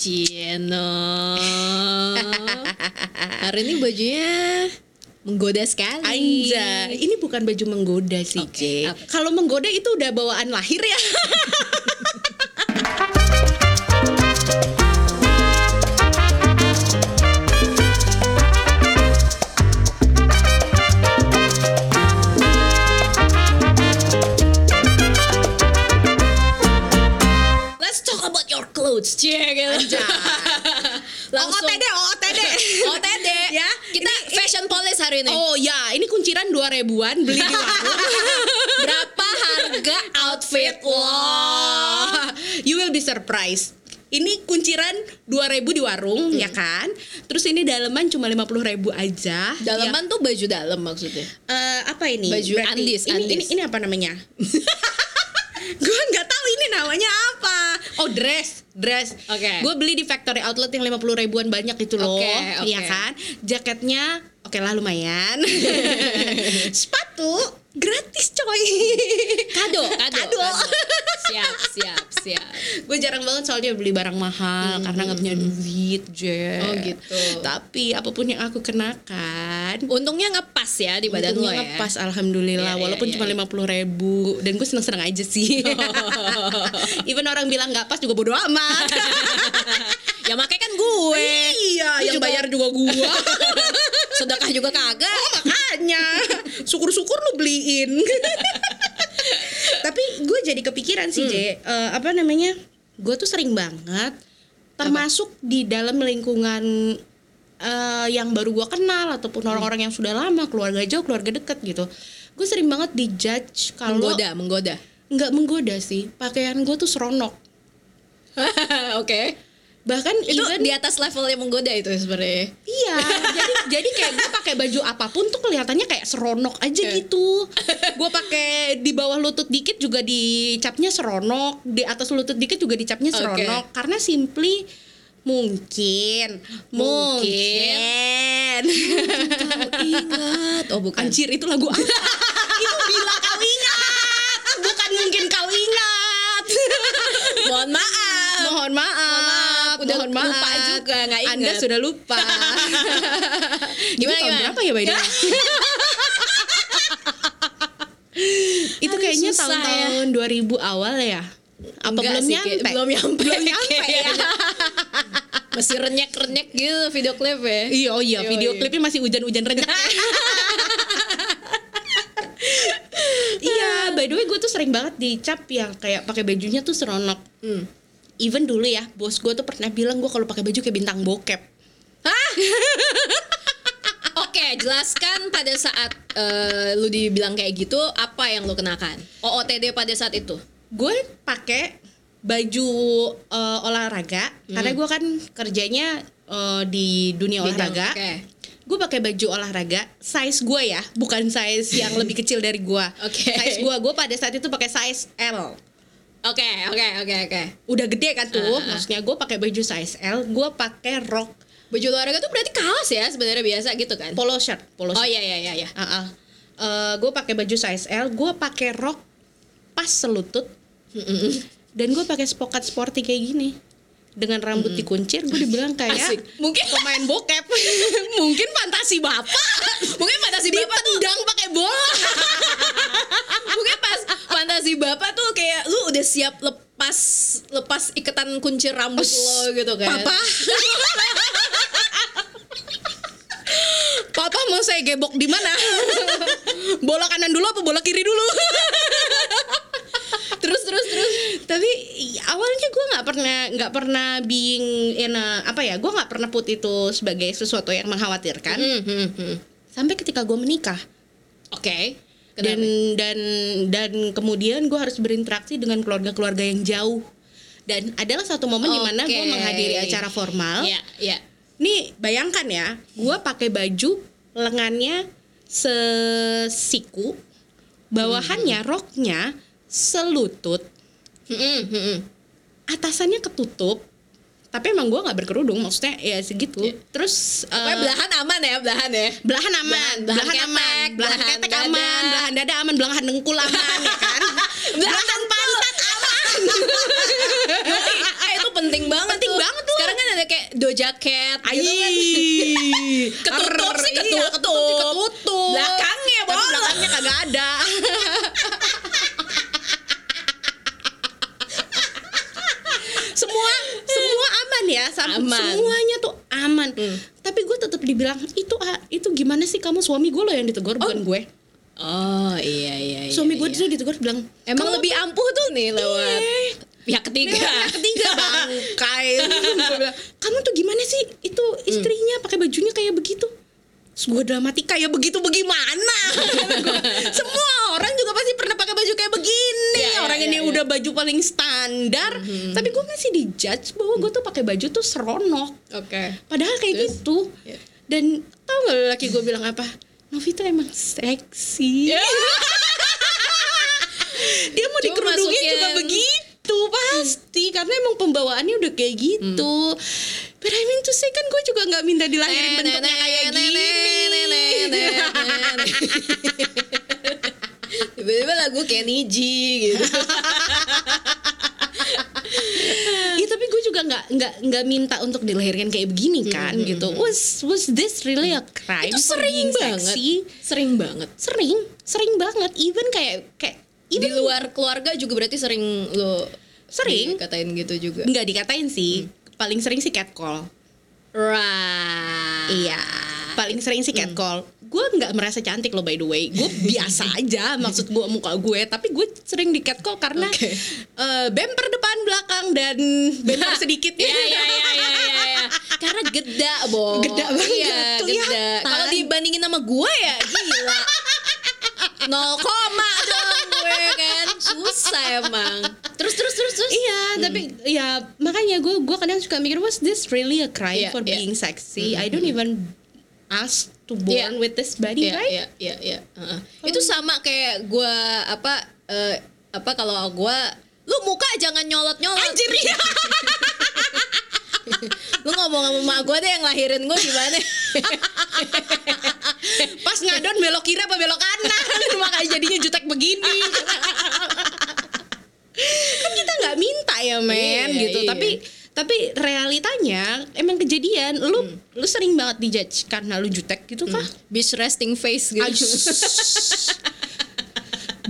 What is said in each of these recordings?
Cino. Hari ini bajunya menggoda sekali. Anja, ini bukan baju menggoda sih, apa? Kalau menggoda itu udah bawaan lahir ya. clothes, cie gitu. Langsung OOTD, OOTD. OTD. Ya, Kita ini- fashion police hari ini. Oh ya, ini kunciran dua ribuan beli di warung. Berapa harga outfit lo? you will be surprised. Ini kunciran 2000 di warung ya kan. Terus ini daleman cuma 50.000 aja. Dalaman tuh baju dalam maksudnya. Ya, eh, apa ini? Baju andis, ini, andis. Ini, ini apa namanya? gue nggak tahu ini namanya apa. Oh dress, dress. Oke. Gue beli di factory outlet yang 50 ribuan banyak itu loh, Oke, oke. iya kan? Jaketnya oke lah lumayan. Sepatu gratis coy. Kado, kado. Kado. Siap, siap, siap. gue jarang banget soalnya beli barang mahal karena nggak punya duit, Je. Hmm. Oh, gitu. Tapi apa pun yang aku kenakan, Untungnya ngepas ya di badan lo Untungnya ya. ngepas alhamdulillah iya, walaupun iya, cuma iya. lima puluh ribu dan gue seneng seneng aja sih even orang bilang nggak pas juga bodo amat ya makanya kan gue. iya yang juga- bayar juga gue Sedekah juga kagak. Makanya syukur syukur lu beliin tapi gue jadi kepikiran sih Hmm. Je Eh, apa namanya gue tuh sering banget termasuk di dalam lingkungan eh, yang baru gue kenal ataupun Hmm. orang-orang yang sudah lama keluarga jauh keluarga deket gitu gue sering banget dijudge kalau Menggoda, menggoda. nggak menggoda sih pakaian gue tuh seronok Oke. Bahkan Itu even di atas level yang menggoda itu sebenarnya. iya jadi jadi kayak gue pakai baju apa pun tuh kelihatannya kayak seronok aja Oke. gitu gue pakai di bawah lutut dikit juga dicapnya seronok di atas lutut dikit juga dicapnya seronok karena simply mungkin mungkin Ingat. Oh bukan. anjir itu lagu apa itu bila kau ingat bukan mungkin kau ingat Mohon maaf. Mohon maaf. Udah Mohon maaf. lupa juga, nggak ingat. Anda sudah lupa. Gimana, tahun gimana? berapa ya, by the way? Itu Aduh, kayaknya susah tahun-tahun 2000 awal ya. Apa Enggak belum sih, nyampe? belum nyampe. Belum nyampe ya. Masih renyek-renyek gitu video klip ya. Iya, oh iya, video klipnya masih hujan-hujan renyek. Iya, by the way gue tuh sering banget dicap yang kayak pakai bajunya tuh seronok. Hmm. Even dulu ya, bos gue tuh pernah bilang gue kalau pakai baju kayak bintang bokep. Oke, jelaskan pada saat eh, lu dibilang kayak gitu apa yang lu kenakan? OOTD pada saat itu. gue pakai baju eh, olahraga karena gue kan kerjanya eh, di dunia Bidang, olahraga oke. gue pakai baju olahraga size gue ya bukan size yang lebih kecil dari gue Oke. size gue gue pada saat itu pakai size L Oke, oke, oke, oke. udah gede kan tuh? Ah, ah. maksudnya gue pakai baju size L gue pakai rok. Baju olahraga tuh berarti kaos ya sebenarnya biasa gitu kan? polo shirt polo Oh shirt. iya iya iya iya. gue pakai baju size L gue pakai rok pas selutut. Dan gue pakai spokat sporty kayak gini. Dengan rambut dikuncir gue dibilang kayak Asik. Mungkin pemain bokep. Mungkin fantasi bapak. Mungkin fantasi bapak tuh ditendang pakai bola. Mungkin pas fantasi bapak tuh kayak lu udah siap lepas lepas ikatan kuncir rambut lo gitu kan. papa. Papa mau saya gebok di mana? Bola kanan dulu apa bola kiri dulu? Terus terus terus. Tapi i- awalnya gue nggak pernah nggak pernah being in a- apa ya gue nggak pernah put itu sebagai sesuatu yang mengkhawatirkan. Hmm, hmm, sampai ketika gue menikah. Oke. dan Kenapa? dan dan kemudian gue harus berinteraksi dengan keluarga-keluarga yang jauh dan adalah satu momen di mana gue menghadiri acara formal Iya, iya. nih bayangkan ya gue pakai baju lengannya sesiku bawahannya roknya selutut Hmm, hmm, hmm. atasannya ketutup tapi emang gue nggak berkerudung maksudnya ya segitu terus Pokoknya eh, belahan aman ya, belahan ya. belahan aman, Belahan- belahan, belahan aman, ketek, belahan belahan ketek dada. aman, belahan dada aman, belahan dengkul aman ya kan. belahan pantat aman. eh, itu penting banget Penting tuh. banget tuh. Sekarang ada kayak doja cat gitu kan. Ketutup sih, Iya, ketutup. ketutup sih ketutup. Belakangnya Tapi bolong. belakangnya kagak ada. semua semua aman sam- Aman. Hmm. semuanya tuh aman. Tapi gue tetap dibilang itu ah, itu gimana sih kamu suami gue loh yang ditegur bukan gue. Oh iya iya. iya, Suami gue iya. tuh ditegur bilang Emang "Kamu lebih ampuh tuh nih lewat Iya. pihak ketiga. Yang ketiga bangkai kamu tuh gimana sih itu istrinya pakai bajunya kayak begitu gue dalam hati kayak begitu bagaimana? Semua orang juga pasti pernah pakai baju kayak begini. Ya, ya, orang ya, ini ya. udah baju paling standar. Tapi gue masih dijudge bahwa gue tuh pakai baju tuh seronok. Oke. padahal kayak Terus? gitu. Ya. dan tau gak laki gue bilang apa? Novi tuh emang seksi. Dia mau dikerudungin juga begitu pasti. Karena emang pembawaannya udah kayak gitu but I mean to say kan gue juga nggak minta dilahirin bentuknya kayak gini Tiba-tiba lagu Kenny G gitu. ya tapi gue juga nggak nggak nggak minta untuk dilahirkan kayak begini kan gitu was was this really a crime Itu sering banget. sexy? Sering banget. sering sering banget even kayak kayak Di even luar keluarga juga berarti sering lo Sering. katain gitu juga. nggak dikatain sih paling sering sih catcall Right. Iya, paling sering sih catcall. Gue nggak merasa cantik loh by the way. Gue biasa aja maksud gue muka gue. Tapi gue sering di catcall karena Oke. eh, bumper depan belakang dan bumper sedikit. Iya iya iya iya iya. Ya. Karena geda, Bo. Geda banget, Iya, geda. Kalau dibandingin sama gue ya gila. 0 koma dong gue kan. Susah emang. Terus. Iya, tapi ya makanya gue gue kadang suka mikir was this really a crime Iya, for iya. being sexy? I don't even ask to born Iya. with this body, Iya, right? iya, iya, iya. Heeh. Itu sama kayak gue apa eh, apa kalau gue lu muka jangan nyolot-nyolot. Anjir iya. lu ngomong sama mak gue deh yang lahirin gue gimana? Pas ngadon belok kiri apa belok kanan makanya jadinya jutek begini. Kan kita nggak minta ya men Iya, gitu. iya. tapi tapi realitanya emang kejadian. Lu lu sering banget dijudge karena lu jutek gitu kah? Bitch resting face gitu.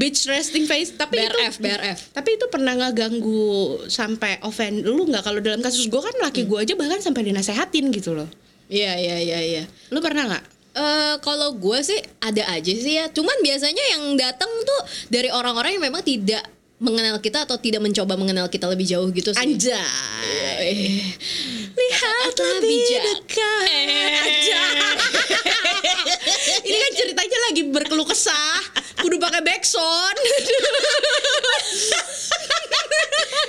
bitch resting face. Tapi itu BRF, BRF. tapi itu pernah nggak ganggu sampai offend lu nggak? Kalau dalam kasus gue kan laki gue aja bahkan sampai dinasehatin gitu loh. Iya, iya, iya, iya. lu pernah nggak? Eh kalau gue sih ada aja sih ya. Cuman biasanya yang datang tuh dari orang-orang yang memang tidak mengenal kita atau tidak mencoba mengenal kita lebih jauh gitu sih. anjay lihat Kata-kata lebih bijak. dekat Anjay. ini kan ceritanya lagi berkeluh kesah kudu pakai backsound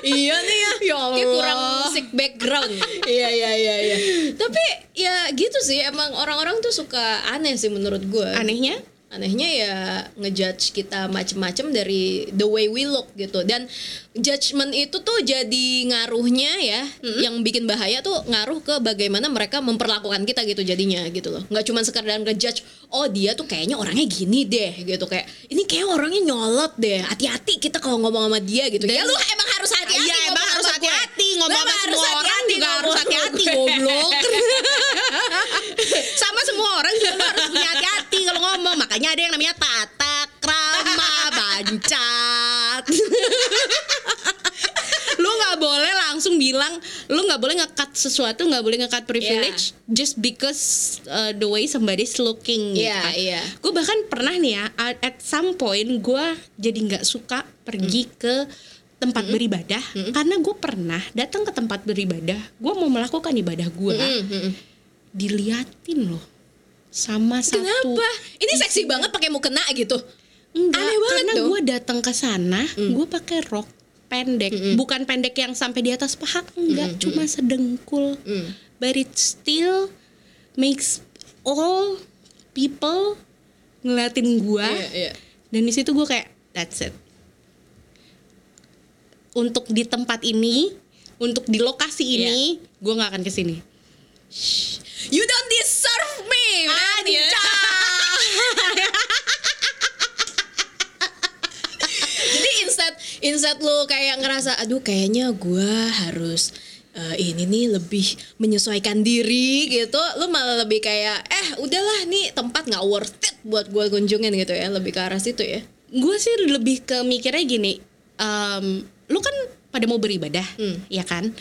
iya nih ya. Ya Allah. Kayak kurang musik background. iya iya iya iya Tapi ya gitu sih emang orang-orang tuh suka aneh sih menurut gue. anehnya Anehnya ya ngejudge kita macem-macem dari the way we look gitu. Dan judgement itu tuh jadi ngaruhnya ya yang bikin bahaya tuh ngaruh ke bagaimana mereka memperlakukan kita gitu jadinya gitu loh. Nggak cuma sekedar ngejudge oh dia tuh kayaknya orangnya gini deh gitu. Kayak ini kayak orangnya nyolot deh hati-hati kita kalau ngomong sama dia gitu. Ya lu emang harus hati-hati Iya ngomong emang harus hati-hati ngomong sama semua orang juga harus hati-hati. goblok. sama semua orang juga harus punya hati-hati. Makanya ada yang namanya tata krama bancat. lu nggak boleh langsung bilang lu nggak boleh ngekat sesuatu nggak boleh ngekat privilege just because uh, the way somebody's looking gitu Iya, kan. iya. gue bahkan pernah nih ya at at some point gue jadi nggak suka pergi Hmm. ke tempat beribadah karena gue pernah datang ke tempat beribadah gue mau melakukan ibadah gue hmm. diliatin loh sama satu Kenapa? Ini seksi banget pakai mukena gitu. Enggak, Aneh banget karena gue datang ke sana gue pakai rok pendek. Bukan pendek yang sampai di atas paha enggak cuma sedengkul. Mm. but it still makes all people ngeliatin gue Iya, iya. dan di situ gue kayak that's it. Untuk di tempat ini untuk di lokasi ini gue nggak akan ke sini You don't deserve me, man. Ya. Jadi instead instead lu kayak ngerasa aduh kayaknya gua harus eh, ini nih lebih menyesuaikan diri gitu lu malah lebih kayak eh udahlah nih tempat nggak worth it buat gue kunjungin gitu ya lebih ke arah situ ya gue sih lebih ke mikirnya gini kan pada mau beribadah Hmm. ya kan?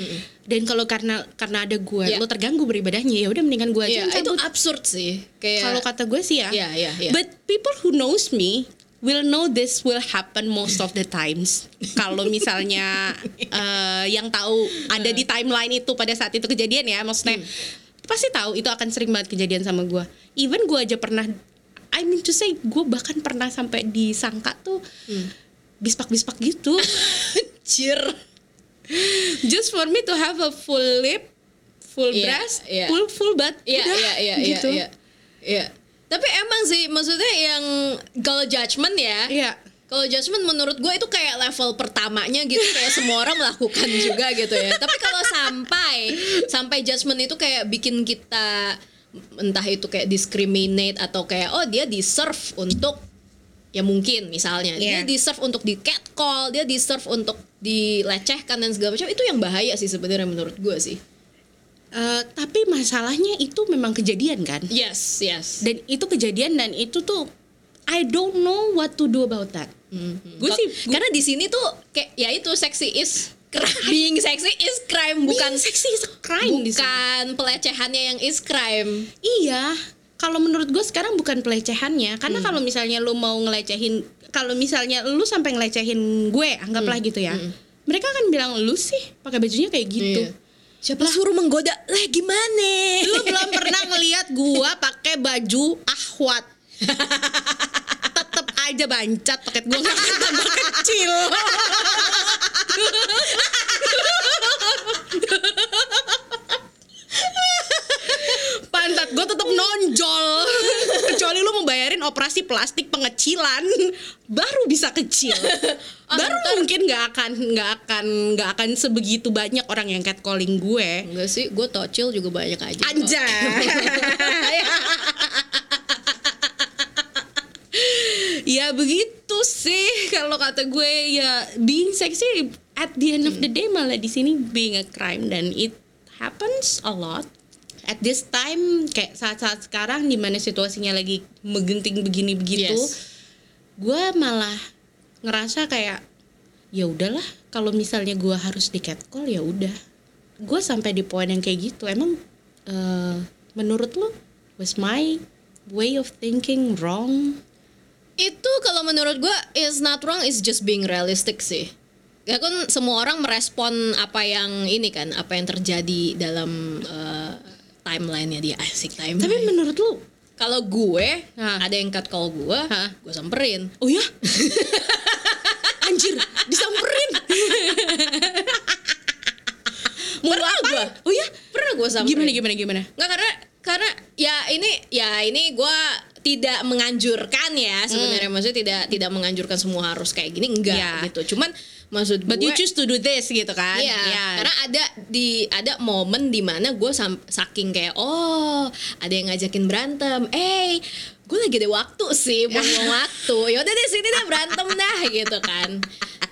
Dan kalau karena karena ada gue Iya. lu terganggu beribadahnya ya udah mendingan gue aja yang itu absurd sih kayak kalau kata gue sih ya. Iya, iya, iya. but people who knows me will know this will happen most of the times. Kalau misalnya eh, yang tahu ada di timeline itu pada saat itu kejadian ya maksudnya pasti tahu itu akan sering banget kejadian sama gue even gue aja pernah I mean to say gue bahkan pernah sampai disangka tuh bispak-bispak gitu Anjir. just for me to have a full lip full Iya, breast iya. full full butt Iya, udah, iya, iya, gitu iya, iya. Iya. Tapi emang sih maksudnya yang kalau judgement ya, Iya. kalau judgement menurut gue itu kayak level pertamanya gitu kayak semua orang melakukan juga gitu ya. Tapi kalau sampai sampai judgement itu kayak bikin kita entah itu kayak discriminate atau kayak oh dia deserve untuk ya mungkin misalnya dia Iya. deserve untuk di catcall, dia deserve untuk dilecehkan dan segala macam itu yang bahaya sih sebenarnya menurut gue sih. Eh, tapi masalahnya itu memang kejadian kan Yes, yes. dan itu kejadian dan itu tuh I don't know what to do about that. Gue sih gua- karena di sini tuh kayak ya itu seksi is being sexy is crime bukan seksi is a crime bukan pelecehannya yang is crime. Iya, kalau menurut gue sekarang bukan pelecehannya karena kalau misalnya lu mau ngelecehin kalau misalnya lu sampai ngelecehin gue anggaplah gitu ya. Mereka akan bilang lu sih pakai bajunya kayak gitu. Iya. Siapa suruh menggoda? Lah gimana? Lu belum pernah ngelihat gua pakai baju ahwat. Tetep aja bancat paket gua kecil. Pantat gue tetep nonjol. Kecuali lu mau bayarin operasi plastik pengecilan Baru bisa kecil. Baru mungkin nggak akan nggak akan nggak akan sebegitu banyak orang yang catcalling gue. Enggak sih, gue tocil juga banyak aja. Anjay. ya begitu sih. Kalau kata gue ya being sexy at the end of the day malah di sini being a crime. Dan it happens a lot at this time kayak saat-saat sekarang di mana situasinya lagi megenting begini begitu Yes. gue malah ngerasa kayak ya udahlah kalau misalnya gue harus di catcall ya udah gue sampai di poin yang kayak gitu emang eh, menurut lo was my way of thinking wrong Itu kalau menurut gue is not wrong, is just being realistic sih. Ya kan semua orang merespon apa yang ini kan, apa yang terjadi dalam eh, timelinenya dia asik timeline. tapi menurut lo Kalau gue Hah. ada yang cut call gue, gue samperin. oh ya anjir disamperin mau Pernah gua. oh ya Pernah gue samperin. gimana gimana gimana Nggak karena karena ya ini ya ini gue tidak menganjurkan ya sebenarnya maksudnya tidak tidak menganjurkan semua harus kayak gini enggak Ya. gitu. Cuman maksud but gue you choose to do this gitu kan Iya, Ya. karena ada di ada momen di mana gue saking kayak oh ada yang ngajakin berantem, eh gue lagi ada waktu sih buang waktu, yaudah deh sini deh berantem dah gitu kan.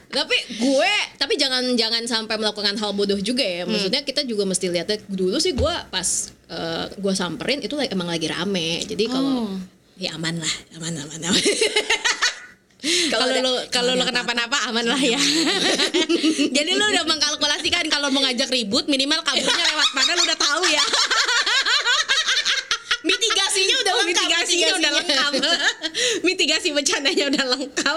Tapi gue, tapi jangan jangan sampai melakukan hal bodoh juga ya. Maksudnya kita juga mesti lihatnya dulu sih gue pas eh, gue samperin itu emang lagi rame, jadi kalau Oh. ya aman lah, aman aman aman. kalau lu kalau apa-apa, kenapa-napa aman lah ya. Jadi lu udah mengkalkulasikan kalau mau ngajak ribut minimal kaburnya lewat mana lu udah tahu ya. mitigasinya udah Oh, lengkap, mitigasinya udah lengkap. Mitigasi bencananya udah lengkap.